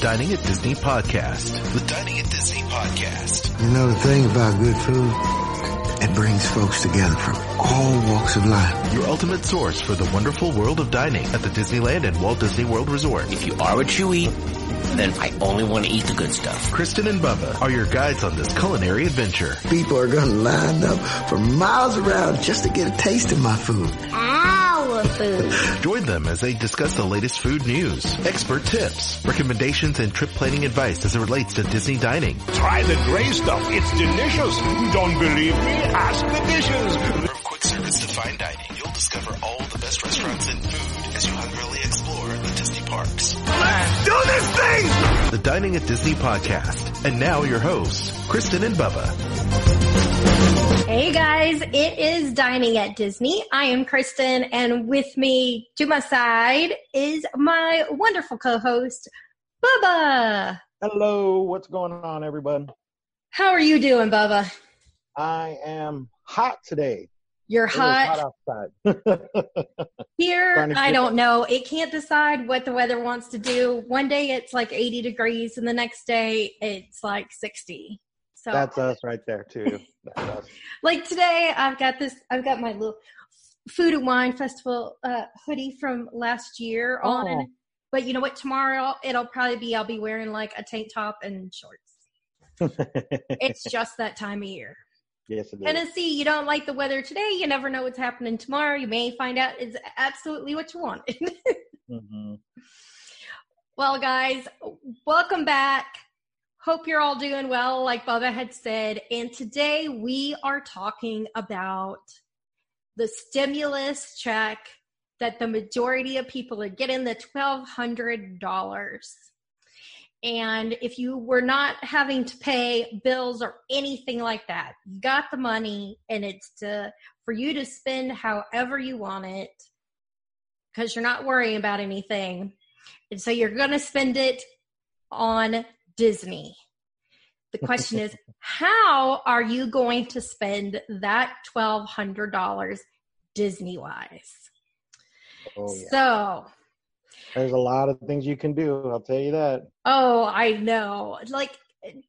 Dining at Disney podcast. The Dining at Disney podcast. You know the thing about good food? It brings folks together from all walks of life. Your ultimate source for the wonderful world of dining at the Disneyland and Walt Disney World Resort. If you are what you eat, then I only want to eat the good stuff. Kristen and Bubba are your guides on this culinary adventure. People are going to line up for miles around just to get a taste of my food. Ah. Our food. Join them as they discuss the latest food news, expert tips, recommendations, and trip planning advice as it relates to Disney dining. Try the gray stuff. It's delicious. Don't believe me? Ask the dishes. From quick service to fine dining, you'll discover all the best restaurants and food as you hungrily explore the Disney parks. Let's do this thing! The Dining at Disney podcast. And now your hosts, Kristen and Bubba. Hey guys, it is Dining at Disney. I am Kristen and with me to my side is my wonderful co-host, Bubba. Hello, what's going on, everybody? How are you doing, Bubba? I am hot today. You're hot. outside. Here, I don't know. It can't decide what the weather wants to do. One day it's like 80 degrees and the next day it's like 60. So That's us right there too. Like today I've got this I've got my little food and wine festival uh, hoodie from last year Oh. on. But you know what? Tomorrow it'll probably be I'll be wearing like a tank top and shorts. It's just that time of year. yes, it is. Tennessee, you don't like the weather today, you never know what's happening tomorrow. You may find out it's absolutely what you wanted. Mhm. Well, guys, welcome back. Hope you're all doing well, like Bubba had said. And today we are talking about the stimulus check that the majority of people are getting the $1,200. And if you were not having to pay bills or anything like that, you got the money and it's to, for you to spend however you want it because you're not worrying about anything. And so you're going to spend it on Disney. The question is, how are you going to spend that $1,200 Disney wise? Oh, yeah. So, There's a lot of things you can do. I'll tell you that. oh, I know. Like,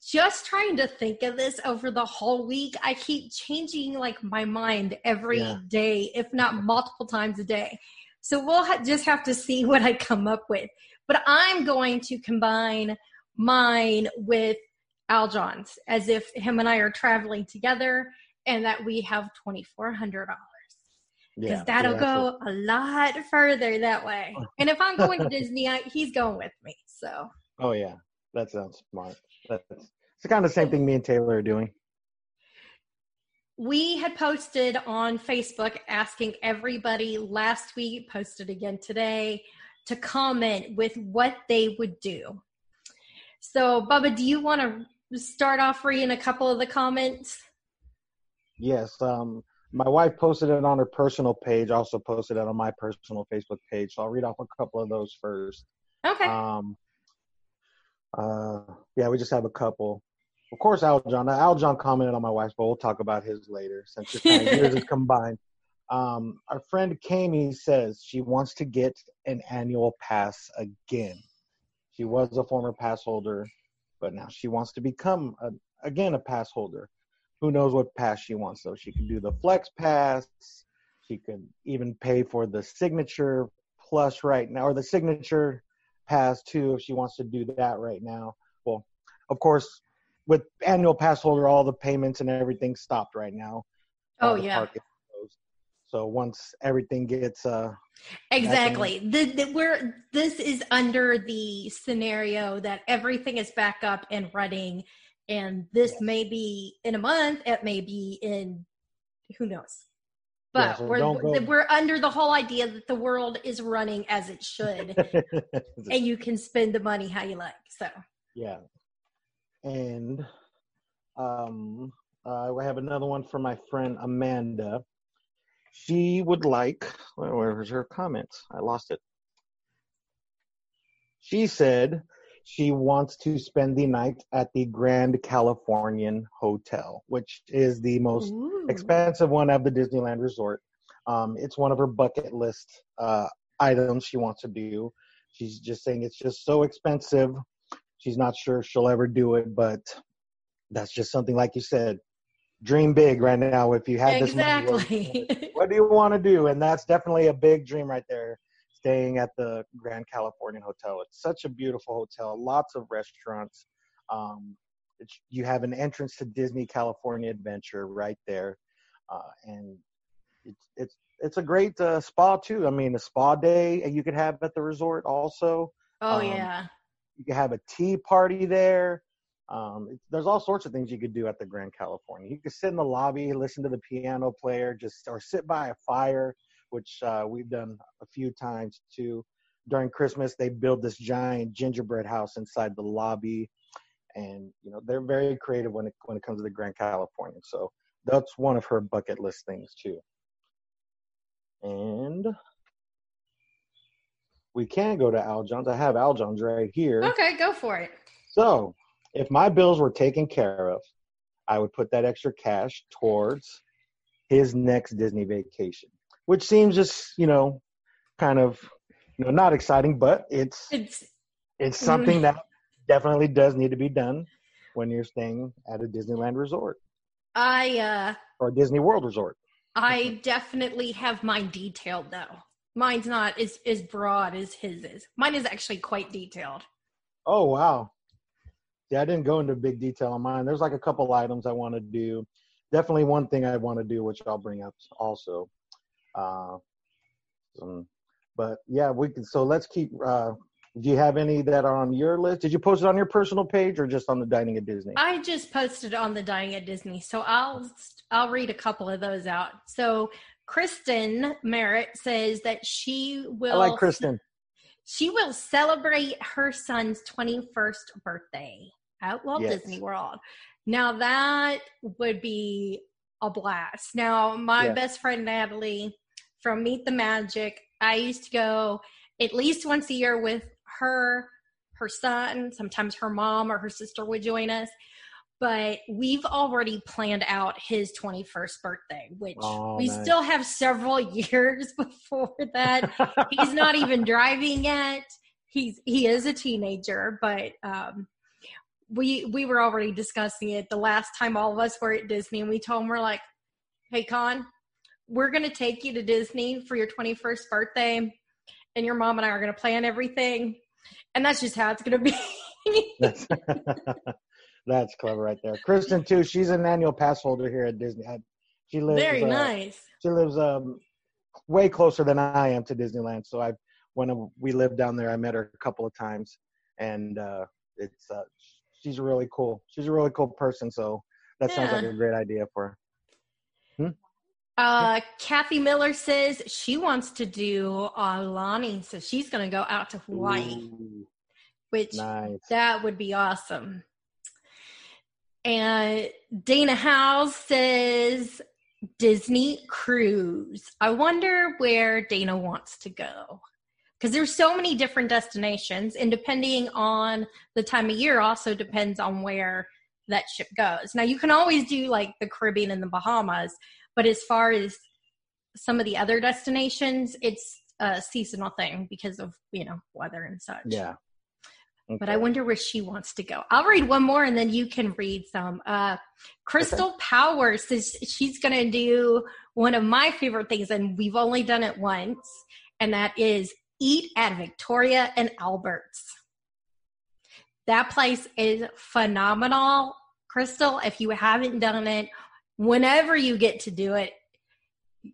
just trying to think of this over the whole week, I keep changing like my mind every day, Yeah. if not multiple times a day. So we'll ha- just have to see what I come up with. But I'm going to combine mine with Al John's as if him and I are traveling together and that we have $2,400 because Yeah, that'll yeah, go a lot further that way. And if I'm going to Disney, I, he's going with me. So Oh yeah, that sounds smart. That's it's the kind of same thing me and Taylor are doing. we had posted on Facebook asking everybody last week, posted again today, to comment with what they would do. So, Bubba, do you want to start off reading a couple of the comments? Yes. Um, my wife posted it on her personal page. Also posted it on my personal Facebook page. So I'll read off a couple of those first. Okay. Um, uh, yeah, we just have a couple. Of course, Al John. Al John commented on my wife's, but we'll talk about his later since it's kind of yours is combined. Um, our friend Kami says she wants to get an annual pass again. She was a former pass holder, but now she wants to become a, again a pass holder. Who knows what pass she wants? though? she can do the Flex Pass. She could even pay for the Signature Plus right now, or the Signature Pass too, if she wants to do that right now. Well, of course, with annual pass holder, all the payments and everything stopped right now. Oh, Uh, yeah. park. So once everything gets uh Exactly. The, the, we're, this is under the scenario that everything is back up and running, and this Yes. may be in a month. It may be in who knows. Yeah, But so we're we're under the whole idea that the world is running as it should, and you can spend the money how you like. So yeah. And um uh, I have another one from my friend Amanda. She would like where, was her comments? I lost it. She said she wants to spend the night at the Grand Californian Hotel, which is the most Ooh. expensive one of the Disneyland Resort. Um, it's one of her bucket list uh, items she wants to do. She's just saying it's just so expensive she's not sure she'll ever do it, but that's just something like you said. Dream big right now. If you had this money, what- exactly. what do you want to do? And that's definitely a big dream right there. Staying at the Grand Californian Hotel. It's such a beautiful hotel. Lots of restaurants. Um, it's, you have an entrance to Disney California Adventure right there, uh, and it's it's it's a great uh, spa too. I mean, a spa day you could have at the resort also. oh Um, yeah. You could have a tea party there. Um, it, there's all sorts of things you could do at the Grand California. You could sit in the lobby, listen to the piano player, just or sit by a fire, which uh, we've done a few times too. During Christmas, they build this giant gingerbread house inside the lobby, and you know they're very creative when it when it comes to the Grand California. So that's one of her bucket list things too. And we can go to Al John's. I have Al John's right here. Okay, go for it. So, if my bills were taken care of, I would put that extra cash towards his next Disney vacation, which seems just, you know, kind of, you know, not exciting, but it's It's it's something that definitely does need to be done when you're staying at a Disneyland resort I uh or a Disney World resort. I definitely have mine detailed though. Mine's not as as broad as his is. Mine is actually quite detailed. Oh wow. Yeah, I didn't go into big detail on mine. There's like a couple items I want to do. Definitely one thing I want to do, which I'll bring up also. Uh, um, but yeah, we can. So let's keep. Uh, do you have any that are on your list? Did you post it on your personal page or just on the Dining at Disney? I just posted on the Dining at Disney, so I'll I'll read a couple of those out. So Kristen Merritt says that she will I like Kristen. she will celebrate her son's 21st birthday at Walt Yes. Disney World. Now that would be a blast. Now my Yeah. best friend Natalie from Meet the Magic, I used to go at least once a year with her, her son, sometimes her mom or her sister would join us. But we've already planned out his 21st birthday, which Oh, we nice. still have several years before that he's not even driving yet. He's he is a teenager, but um, we we were already discussing it the last time all of us were at Disney, and we told him we're like, "Hey, Con, we're gonna take you to Disney for your 21st birthday, and your mom and I are gonna plan everything, and that's just how it's gonna be." That's, that's clever right there. Kristen too. She's an annual pass holder here at Disney. I- She lives. Very uh, nice. She lives um, way closer than I am to Disneyland. So I, when we lived down there, I met her a couple of times, and uh, it's uh, she's really cool. She's a really cool person. So that sounds like a great idea for her. Uh, Kathy Miller says she wants to do Aulani, so she's gonna go out to Hawaii, Ooh, which nice. That would be awesome. And Dana House says Disney cruise. I wonder where Dana wants to go. Because there's so many different destinations, and depending on the time of year, also depends on where that ship goes. Now, you can always do like the Caribbean and the Bahamas, but as far as some of the other destinations, it's a seasonal thing because of you know weather and such. Yeah. But I wonder where she wants to go. I'll read one more and then you can read some. Uh, Crystal Powers says she's going to do one of my favorite things, and we've only done it once, and that is eat at Victoria and Albert's. That place is phenomenal. Crystal, if you haven't done it, whenever you get to do it,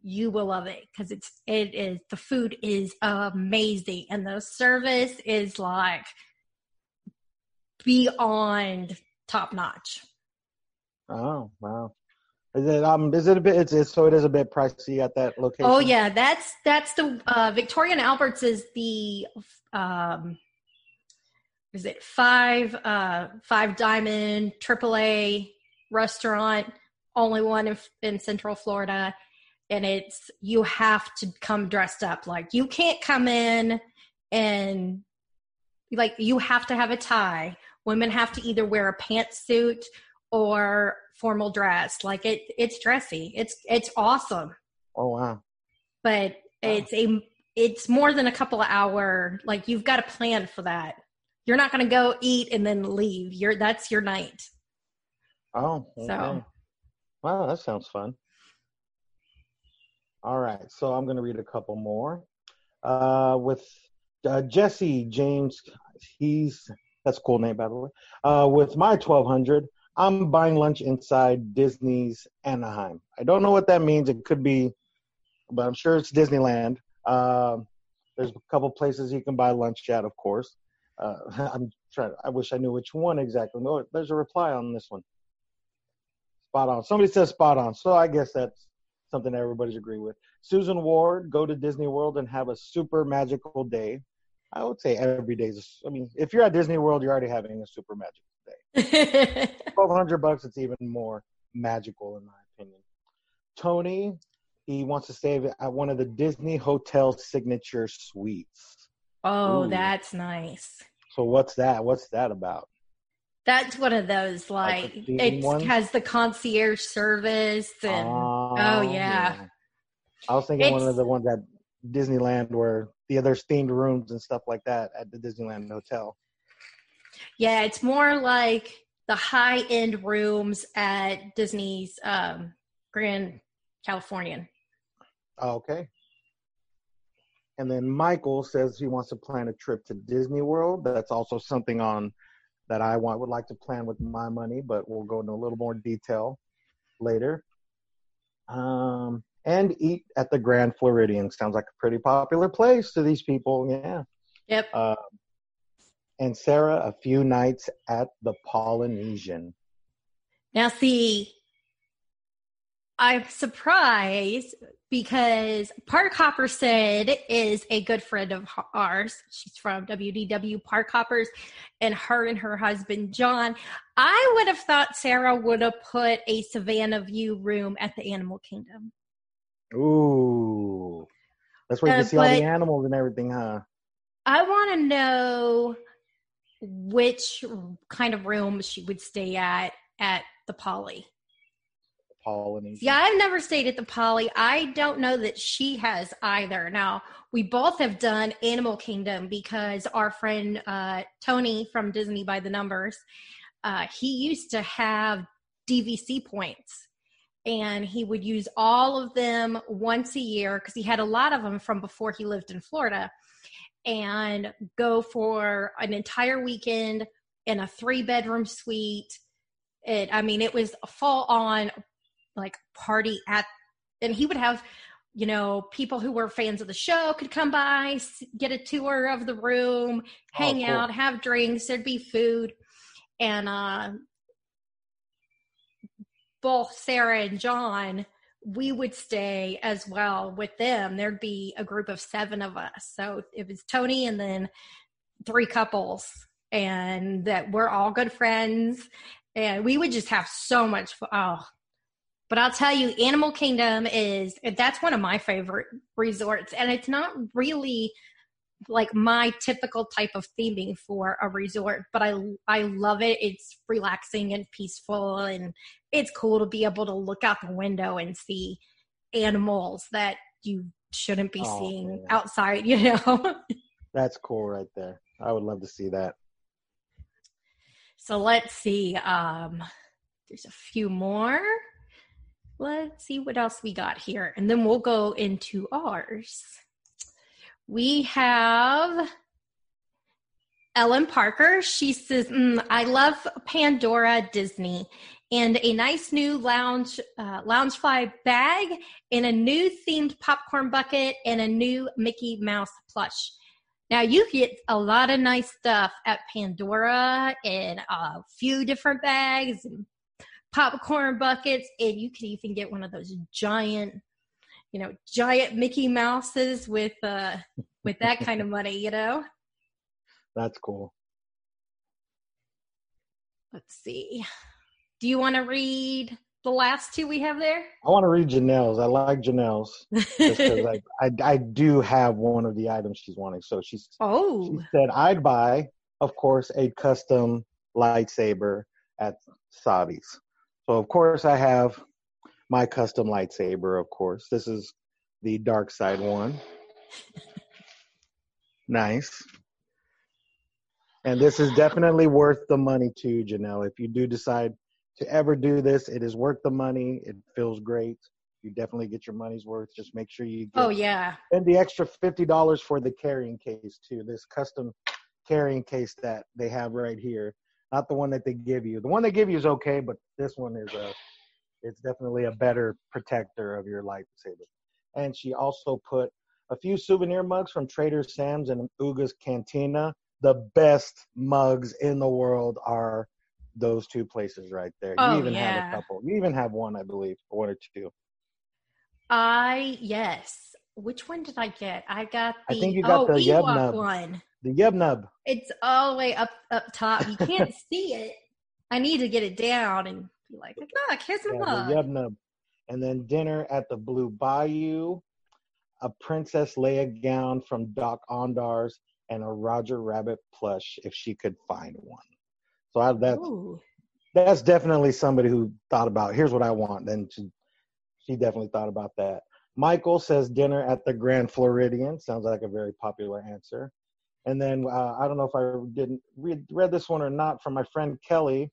you will love it because it's it is the food is amazing and the service is like beyond top notch. Oh wow. Is it um? Is it a bit? It's, it's so it is a bit pricey at that location. Oh yeah, that's that's the uh, Victoria and Alberts is the um, is it five uh five diamond AAA restaurant, only one in, in Central Florida, and it's you have to come dressed up like you can't come in and like you have to have a tie. Women have to either wear a pantsuit or formal dress. Like it, it's dressy. It's it's awesome Oh wow. but it's a it's more than a couple of hour like you've got a plan for that you're not going to go eat and then leave. You're that's your night. Oh, okay. So- wow, that sounds fun. All right, so I'm going to read a couple more. Uh, with uh, Jesse James, he's that's a cool name by the way. Uh, with my 1200, I'm buying lunch inside Disney's Anaheim. I don't know what that means. It could be, but I'm sure it's Disneyland. Um, there's a couple places you can buy lunch at, of course. Uh, I'm trying. I wish I knew which one exactly. No, there's a reply on this one. Spot on. Somebody says spot on. So I guess that's something everybody's agree with. Susan Ward, go to Disney World and have a super magical day. I would say every day is. I mean, if you're at Disney World, you're already having a super magical. Twelve hundred bucks, it's even more magical in my opinion. Tony, he wants to stay at one of the Disney Hotel signature suites. oh, Ooh. that's nice. So what's that? What's that about? That's one of those like, Like it has the concierge service and oh, ah. yeah. I was thinking one of the ones at Disneyland where the there's themed rooms and stuff like that at the Disneyland Hotel. Yeah, it's more like the high end rooms at Disney's um, Grand Californian. Okay. And then Michael says he wants to plan a trip to Disney World. That's also something on that I want would like to plan with my money, but we'll go into a little more detail later. Um, and eat at the Grand Floridian sounds like a pretty popular place to these people. Yeah. Yep. Uh, and Sarah, a few nights at the Polynesian. Now, see, I'm surprised because Park Hopper said is a good friend of ours. She's from WDW Park Hoppers, and her and her husband John. I would have thought Sarah would have put a Savanna View room at the Animal Kingdom. Ooh. That's where you Uh, can see all the animals and everything, huh? I want to know which kind of room she would stay at at the Poly. Polynesian. Yeah, I've never stayed at the Poly. I don't know that she has either. Now, we both have done Animal Kingdom because our friend uh, Tony from Disney by the Numbers, uh, he used to have DVC points. And he would use all of them once a year because he had a lot of them from before he lived in Florida and go for an entire weekend in a three bedroom suite. It, I mean, it was a full on like party at, and he would have, you know, people who were fans of the show could come by, get a tour of the room, hang cool. out, have drinks. There'd be food, and uh, both Sarah and John, we would stay as well with them. There'd be a group of seven of us. So it was Tony and then three couples, and that we're all good friends. And we would just have so much fun. Oh, but I'll tell you, Animal Kingdom is that's one of my favorite resorts, and it's not really like my typical type of theming for a resort, but I I love it. It's relaxing and peaceful, and it's cool to be able to look out the window and see animals that you shouldn't be Oh, seeing man. outside. You know. That's cool right there. I would love to see that. So let's see. Um, there's a few more. Let's see what else we got here, and then we'll go into ours. We have Ellen Parker. She says, mm, "I love Pandora Disney." And a nice new lounge uh, loungefly bag, and a new themed popcorn bucket, and a new Mickey Mouse plush. Now you get a lot of nice stuff at Pandora and a few different bags and popcorn buckets, and you can even get one of those giant, you know, giant Mickey Mouses with uh with that kind of money, you know. That's cool. Let's see. Do you want to read the last two we have there? I want to read Janelle's. I like Janelle's just because I, I I do have one of the items she's wanting. So she's she oh, said I'd buy, of course, a custom lightsaber at Savi's. So of course I have my custom lightsaber. Of course, this is the dark side one. nice. And this is definitely worth the money too, Janelle. If you do decide to ever do this, it is worth the money. It feels great. You definitely get your money's worth. Just make sure you get Oh yeah. and the extra fifty dollars for the carrying case too. This custom carrying case that they have right here, not the one that they give you. The one they give you is okay, but this one is a, it's definitely a better protector of your lightsaber. And she also put a few souvenir mugs from Trader Sam's and Oga's Cantina. The best mugs in the world are those two places right there. Oh, you even have a couple. You even have one, I believe, one or two. I yes. Which one did I get? I got the I think you got oh, the Ewok Nub. one. The Yub Nub. It's all the way up up top. You can't see it. I need to get it down and be like, look, here's Yeah, mug. And then dinner at the Blue Bayou, a Princess Leia gown from Doc Ondar's, and a Roger Rabbit plush if she could find one. So I, that's Ooh. that's definitely somebody who thought about. Here's what I want. Then she she definitely thought about that. Michael says dinner at the Grand Floridian. Sounds like a very popular answer. And then uh, I don't know if I didn't read read this one or not from my friend Kelly.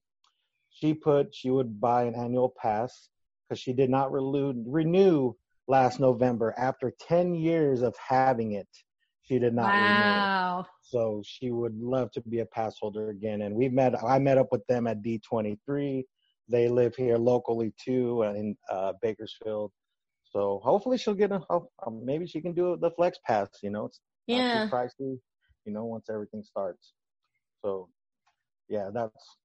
She put she would buy an annual pass because she did not renew, renew last November after 10 years of having it. She did not renew. So she would love to be a pass holder again. And we met. I met up with them at D23. They live here locally too uh, in uh, Bakersfield. So hopefully she'll get a. um, maybe she can do the flex pass. You know, it's not Yeah. too pricey. You know, once everything starts. So, yeah, that's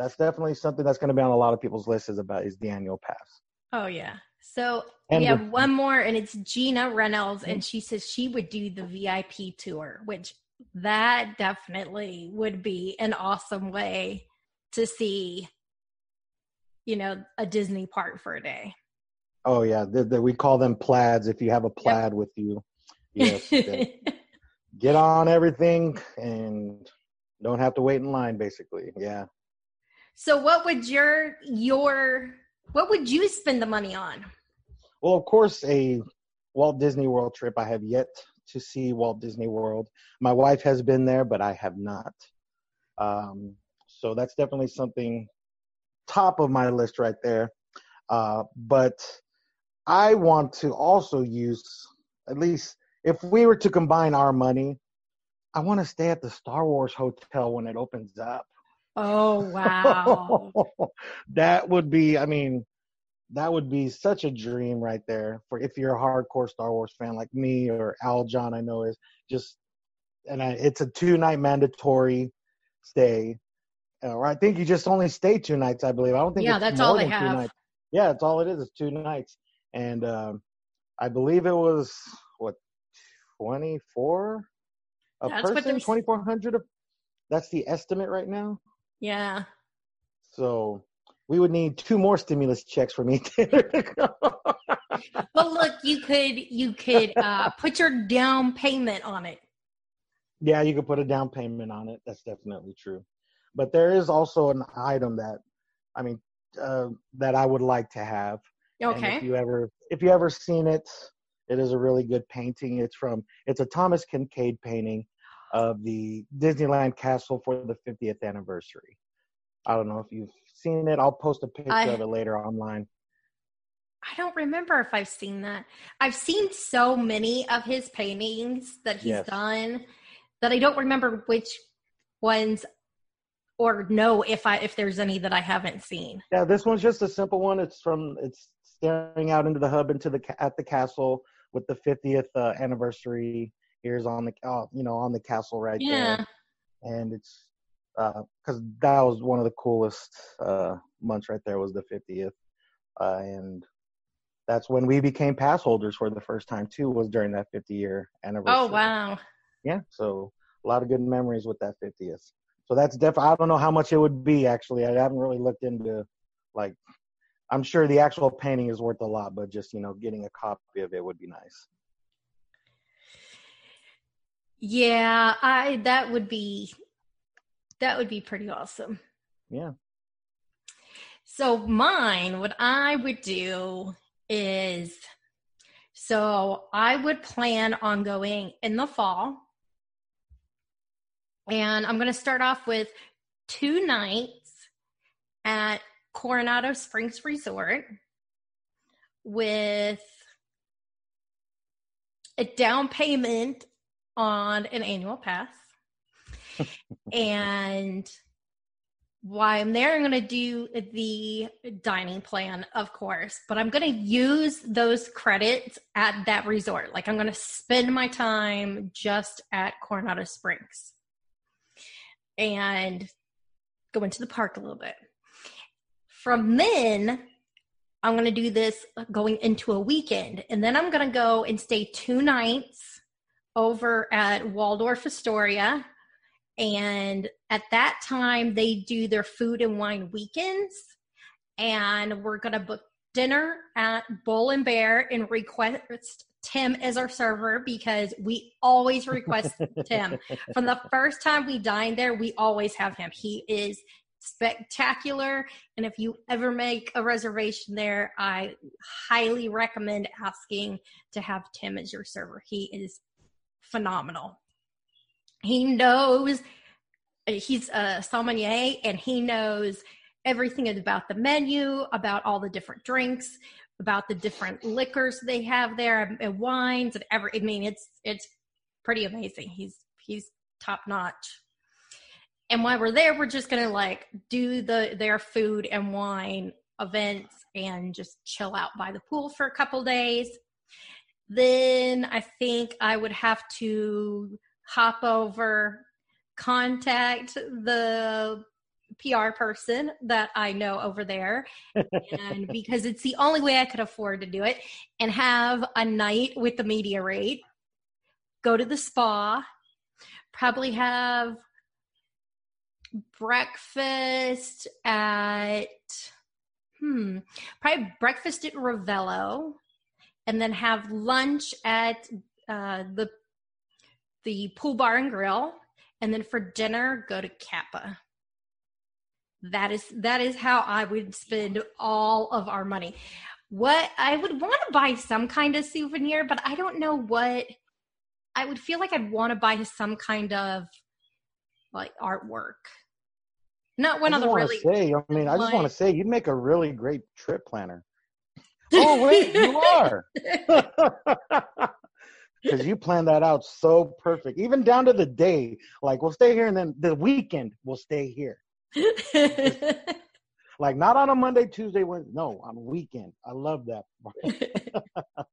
that's definitely something that's going to be on a lot of people's lists is about is the annual pass. Oh yeah. So And we have one more, and it's Gina Reynolds, and she says she would do the VIP tour, which that definitely would be an awesome way to see, you know, a Disney park for a day. Oh yeah, the, the, we call them plaids. If you have a plaid with you, yes, get on everything and don't have to wait in line. Basically, yeah. So, what would your your what would you spend the money on? Well, of course, a Walt Disney World trip. I have yet to see Walt Disney World. My wife has been there, but I have not. Um, so that's definitely something top of my list right there. Uh, but I want to also use, at least if we were to combine our money, I want to stay at the Star Wars hotel when it opens up. Oh wow! that would be, I mean, that would be such a dream right there for if you're a hardcore Star Wars fan like me or Al John, I know is just, and I, it's a two night mandatory stay. Or I think you just only stay two nights, I believe. I don't think Yeah, it's that's all they have. nights. Yeah, that's all it is. It's two nights, and um, I believe it was what twenty four a That's person, twenty four hundred. That's the estimate right now. Yeah. So we would need two more stimulus checks for me to go. Well, look, you could you could uh, put your down payment on it. yeah, you could put a down payment on it. That's definitely true. But there is also an item that, I mean, uh, that I would like to have. And if you ever, if you ever seen it, it is a really good painting. It's from, it's a Thomas Kinkade painting of the Disneyland castle for the 50th anniversary. I don't know if you've seen it. I'll post a picture I- of it later online. I don't remember if I've seen that. I've seen so many of his paintings that he's Yes. done that I don't remember which ones or know if I if there's any that I haven't seen. Yeah, this one's just a simple one. It's from it's staring out into the hub into the at the castle with the 50th uh, anniversary years on the uh, you know on the castle right Yeah. there, and it's because that was one of the coolest uh, months right there was the 50th, uh, and that's when we became pass holders for the first time too. Was during that 50 year anniversary. Oh wow. Yeah, so a lot of good memories with that 50th. So that's definitely. I don't know how much it would be actually. I haven't really looked into like. I'm sure the actual painting is worth a lot, but just you know, getting a copy of it would be nice. Yeah, I that would be that would be pretty awesome. Yeah. So mine, what I would do is so I would plan on going in the fall. And I'm going to start off with two nights at Coronado Springs Resort with a down payment on an annual pass. and while I'm there, I'm going to do the dining plan, of course, but I'm going to use those credits at that resort. Like I'm going to spend my time just at Coronado Springs and go into the park a little bit. From then, I'm going to do this going into a weekend, and then I'm going to go and stay two nights over at Waldorf Astoria. And at that time, they do their food and wine weekends. And we're going to book dinner at Bull and Bear and request Tim as our server because we always request Tim. From the first time we dine there, we always have him. He is spectacular. And if you ever make a reservation there, I highly recommend asking to have Tim as your server. He is phenomenal. He knows uh, he's a sommelier and he knows everything about the menu, about all the different drinks, about the different liquors they have there um, and wines and every I mean it's it's pretty amazing. He's he's top notch. And while we're there, we're just gonna like do the their food and wine events and just chill out by the pool for a couple days. Then I think I would have to hop over, contact the PR person that I know over there, and because it's the only way I could afford to do it, and have a night with the media rate, go to the spa, probably have breakfast at hmm probably breakfast at Ravello and then have lunch at uh, the the pool bar and grill and then for dinner go to Capa. That is that is how I would spend all of our money. What I would want to buy some kind of souvenir, but I don't know what I would feel like I'd want to buy some kind of like artwork. Not one of the really say, I mean, I just want to say, you'd make a really great trip planner. Oh wait, you are. Because you planned that out so perfect, even down to the day. Like we'll stay here, and then the weekend we'll stay here. Like not on a Monday, Tuesday, Wednesday. No, on a weekend. I love that.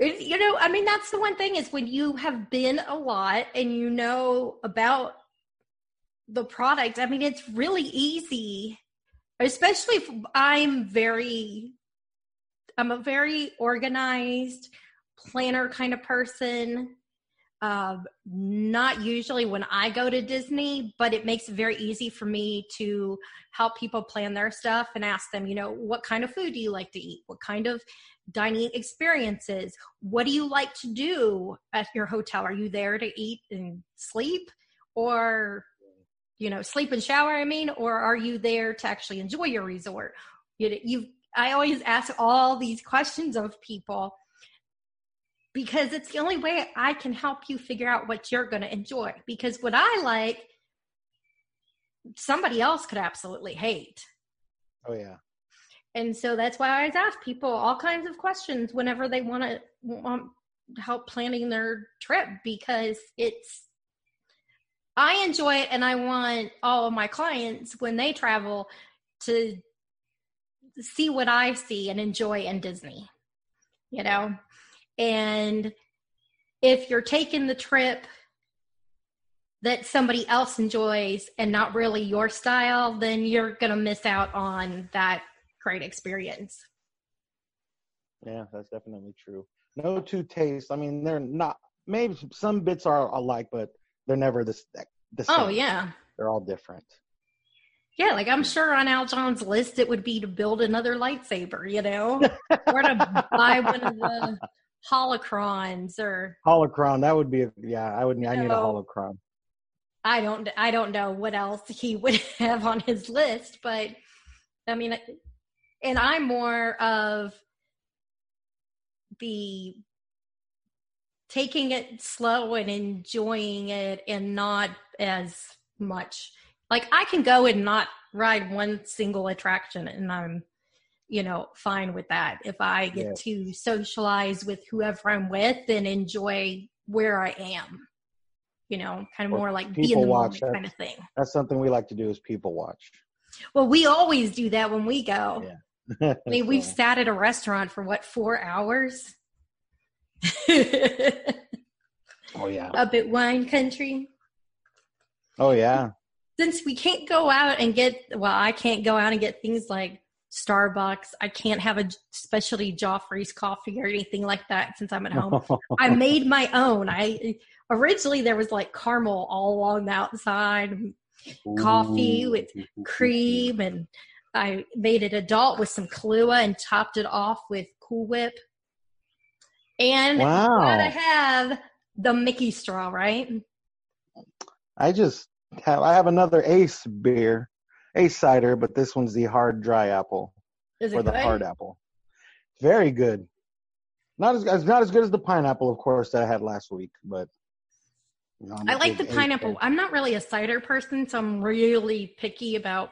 You know, I mean, that's the one thing is when you have been a lot and you know about the product, I mean, it's really easy, especially if I'm very, I'm a very organized planner kind of person. Um, not usually when I go to Disney, but it makes it very easy for me to help people plan their stuff and ask them, you know, what kind of food do you like to eat? What kind of dining experiences? What do you like to do at your hotel? Are you there to eat and sleep or, you know, sleep and shower, I mean, or are you there to actually enjoy your resort? You, you I always ask all these questions of people because it's the only way I can help you figure out what you're going to enjoy. Because what I like, somebody else could absolutely hate. oh yeah. And so that's why I always ask people all kinds of questions whenever they want to want help planning their trip because it's I enjoy it and I want all of my clients when they travel to see what I see and enjoy in Disney. You know? And if you're taking the trip that somebody else enjoys and not really your style, then you're going to miss out on that great experience. Yeah, that's definitely true. No two tastes. I mean, they're not. Maybe some bits are alike, but they're never the s- the oh, same. Oh, yeah. They're all different. Yeah, like I'm sure on Al John's list it would be to build another lightsaber, you know, or to buy one of the holocrons, or Holocron. That would be. Yeah, I would. I need a holocron. I don't, I don't know what else he would have on his list, but I mean, and I'm more of the taking it slow and enjoying it and not as much. Like I can go and not ride one single attraction and I'm you know fine with that if I get Yes. to socialize with whoever I'm with and enjoy where I am. You know, kind of Or more like be in people the watch, moment kind of thing. That's something we like to do is people watch. Well, we always do that when we go. Yeah. I mean, we've sat at a restaurant for what, four hours? Oh yeah. Up at Wine Country. Oh yeah. Since we can't go out and get, well, I can't go out and get things like Starbucks. I can't have a specialty Joffrey's coffee or anything like that since I'm at home. I made my own. I originally there was like caramel all along the outside, coffee with cream, and I made it adult with some Kahlua and topped it off with Cool Whip. And Wow. gotta have the Mickey straw, right? I just have I have another Ace beer, Ace cider, but this one's the hard dry apple Is it or the good? hard apple. Very good. Not as it's not as good as the pineapple, of course, that I had last week, but you know, I like the Ace pineapple. I'm not really a cider person, so I'm really picky about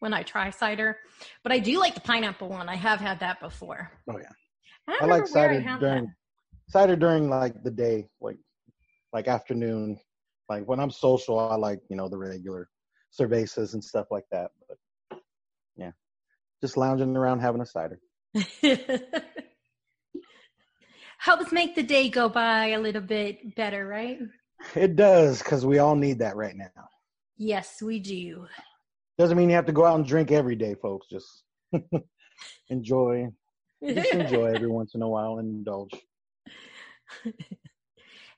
when I try cider. But I do like the pineapple one. I have had that before. Oh yeah, I, I like cider during that. cider during like the day, like like afternoon. Like when I'm social, I like you know the regular cervezas and stuff like that. But yeah, just lounging around having a cider. Helps make the day go by a little bit better, right? It does because we all need that right now. Yes, we do. Doesn't mean you have to go out and drink every day, folks. Just enjoy, just enjoy every once in a while and indulge.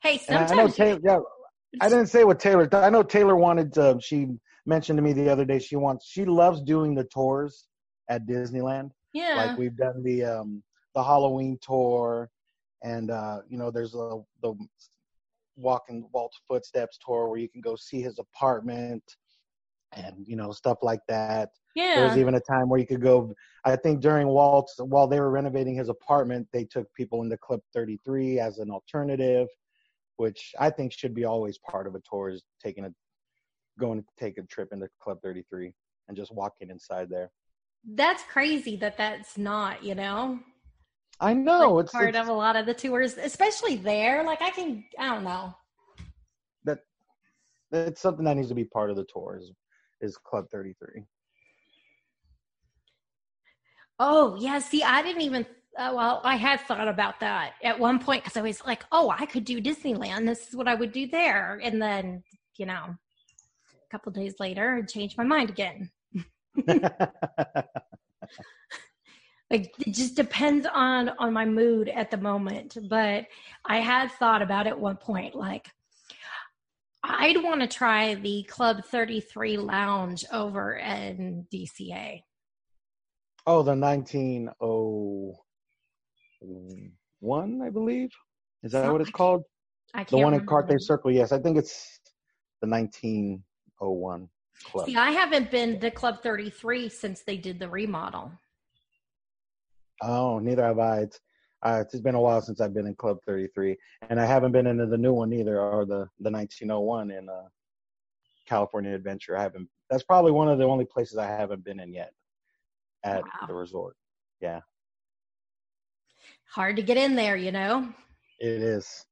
hey, And I know Taylor. Yeah, I didn't say what Taylor. I know Taylor wanted to. She mentioned to me the other day she wants. She loves doing the tours at Disneyland. yeah. Like we've done the um the Halloween tour, and uh, you know there's a the walking Walt's footsteps tour where you can go see his apartment, and you know stuff like that. There was even a time where you could go. I think during Walt's, while they were renovating his apartment, they took people into Club 33 as an alternative, which I think should be always part of a tour. Is taking a going to take a trip into Club 33 and just walking inside there. That's crazy that that's not, you know, I know like it's, part it's of a lot of the tours, especially there. Like I can, I don't know. that it's something that needs to be part of the tour. Is, is Club 33? Oh, yeah. See, I didn't even, uh, well, I had thought about that at one point because I was like, oh, I could do Disneyland. This is what I would do there. And then, you know, a couple days later, I changed my mind again. Like it just depends on on my mood at the moment. But I had thought about at one point, like I'd want to try the Club 33 lounge over in DCA. Oh, the 1901, I believe. Is that what it's called? I can't The one in remember Carthay Circle. Yes, I think it's the 1901 club. See, I haven't been to Club 33 since they did the remodel. Oh, neither have I. It's, uh, it's been a while since I've been in Club 33, and I haven't been into the new one either, or the the 1901 in uh, California Adventure. I haven't. That's probably one of the only places I haven't been in yet at Wow. the resort. Yeah, Hard to get in there, you know. it is.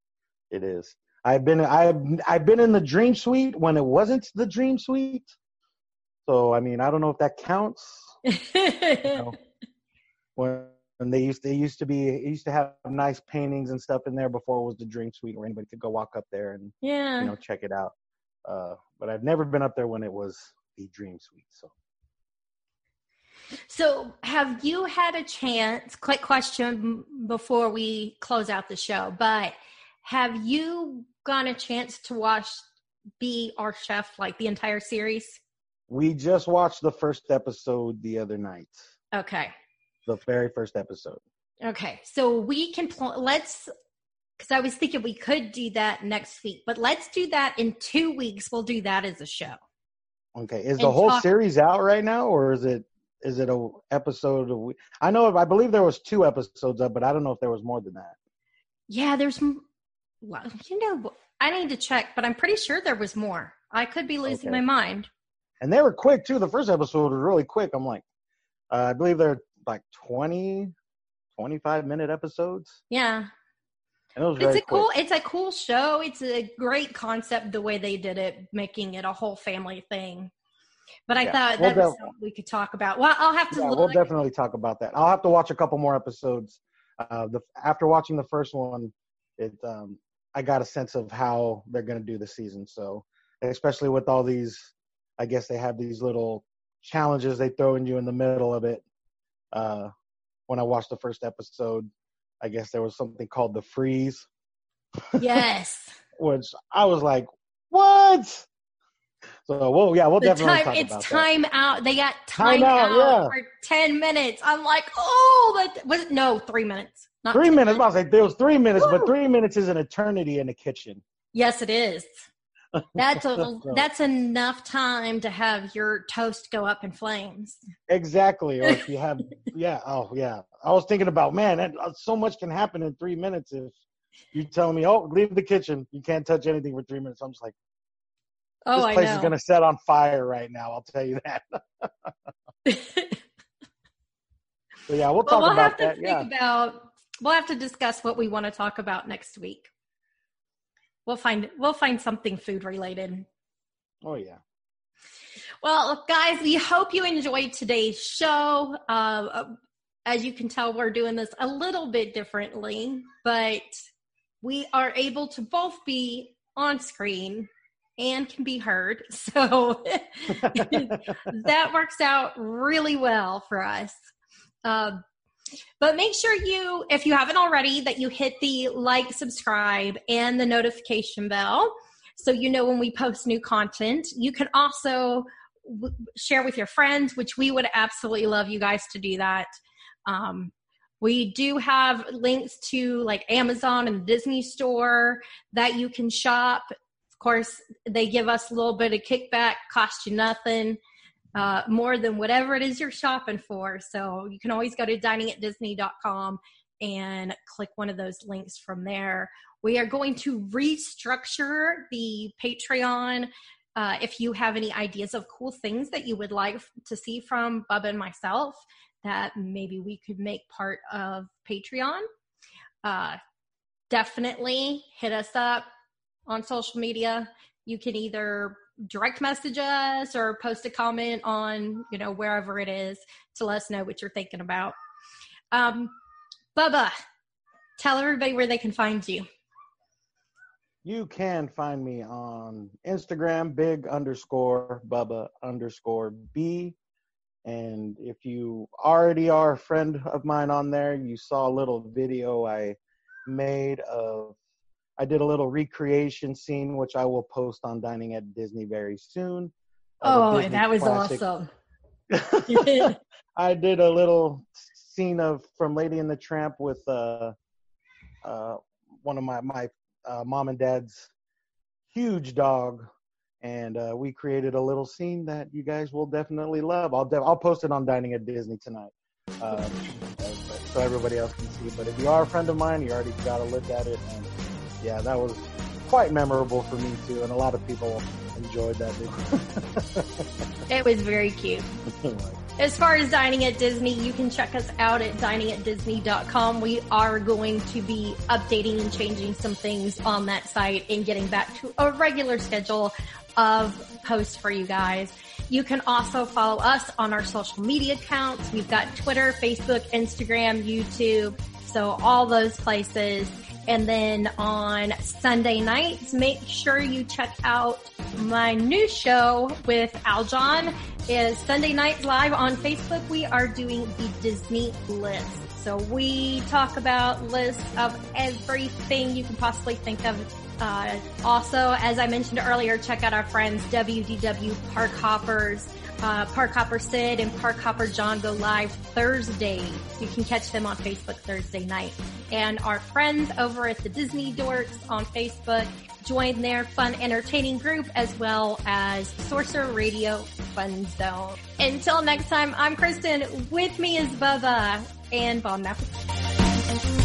It is. I've been I've I've been in the Dream Suite when it wasn't the Dream Suite. So I mean, I don't know if that counts. when when they used they used to be used to have nice paintings and stuff in there before it was the dream suite where anybody could go walk up there and yeah. you know check it out uh but i've never been up there when it was the dream suite so So, have you had a chance? Quick question before we close out the show, but have you gotten a chance to watch Be Our Chef like the entire series? we just watched the first episode the other night Okay. the very first episode Okay. So we can pl- let's because I was thinking we could do that next week, but let's do that in two weeks. We'll do that as a show. okay is the whole talk- series out right now or is it is it a episode a week? i know i believe there was two episodes up but i don't know if there was more than that Yeah, there's Well, you know, I need to check, but I'm pretty sure there was more. I could be losing Okay. my mind. and they were quick too. The first episode was really quick. I'm like, uh, I believe they're like 20, 25 minute episodes, Yeah. and it was It's a cool it's a cool show. It's a great concept the way they did it, making it a whole family thing. But I Yeah, thought that def- something we could talk about. Well, I'll have to Yeah, look. we'll definitely talk about that. I'll have to watch a couple more episodes. Uh, the after watching the first one, it um, I got a sense of how they're going to do the season. So, especially with all these, I guess they have these little challenges they throw in you in the middle of it. Uh, when I watched the first episode, I guess there was something called the freeze, yes. which I was like, "What?" So, well, yeah, we'll The definitely time talk it's about that. time out. They got Time time, out, out, yeah. for ten minutes. I'm like, oh, that was no three minutes. Not Three 10 minutes. I was like, there was three minutes, Woo. but three minutes is an eternity in the kitchen. Yes, it is. That's a that's enough time to have your toast go up in flames. Exactly. Or if you have, yeah. Oh, yeah. I was thinking about, man, that, uh, so much can happen in three minutes if you tell me, oh, leave the kitchen. You can't touch anything for three minutes. I'm just like, Oh, this I place is going to set on fire right now. I'll tell you that. So, yeah, we'll Well, talk we'll about have to that. think Yeah. about. We'll have to discuss what we want to talk about next week. We'll find we'll find something food related. Oh, yeah. Well, guys, we hope you enjoyed today's show. Uh, as you can tell, we're doing this a little bit differently, but we are able to both be on screen and can be heard. So that works out really well for us. Um, but make sure you, if you haven't already, that you hit the like, subscribe, and the notification bell so you know when we post new content. You can also w- share with your friends, which we would absolutely love you guys to do that. Um, we do have links to like Amazon and Disney Store that you can shop. Of course, they give us a little bit of kickback, cost you nothing, uh, more than whatever it is you're shopping for. So you can always go to diningatdisney.com and click one of those links from there. We are going to restructure the Patreon. Uh, if you have any ideas of cool things that you would like to see from Bub and myself, that maybe we could make part of Patreon, uh, definitely hit us up on social media. You can either direct message us or post a comment on, you know, wherever it is to let us know what you're thinking about. Um, Bubba, tell everybody where they can find you. You can find me on Instagram, big underscore Bubba underscore B. And if you already are a friend of mine on there, you saw a little video I made of. I did a little recreation scene, which I will post on Dining at Disney very soon. Oh, that was classic. awesome. I did a little scene of from Lady and the Tramp with uh, uh, one of my my uh, mom and dad's huge dog, and uh, we created a little scene that you guys will definitely love. I'll de- I'll post it on Dining at Disney tonight, uh, so everybody else can see. But if you are a friend of mine, you already got to look at it, and yeah, that was quite memorable for me too, and a lot of people enjoyed that video. It was very cute. As far as dining at Disney, you can check us out at diningatdisney.com. We are going to be updating and changing some things on that site and getting back to a regular schedule of posts for you guys. You can also follow us on our social media accounts. We've got Twitter, Facebook, Instagram, YouTube. So all those places. And then on Sunday nights, make sure you check out my new show with Al John is Sunday nights live on Facebook. We are doing the Disney list. So we talk about lists of everything you can possibly think of. Uh, also, as I mentioned earlier, check out our friends WDW Park Hoppers. Uh, Park Hopper Sid and Park Hopper John go live Thursday. You can catch them on Facebook Thursday night. And our friends over at the Disney Dorks on Facebook join their fun entertaining group as well as Sorcerer Radio Fun Zone. Until next time, I'm Kristen. With me is Bubba and Bon Appetit.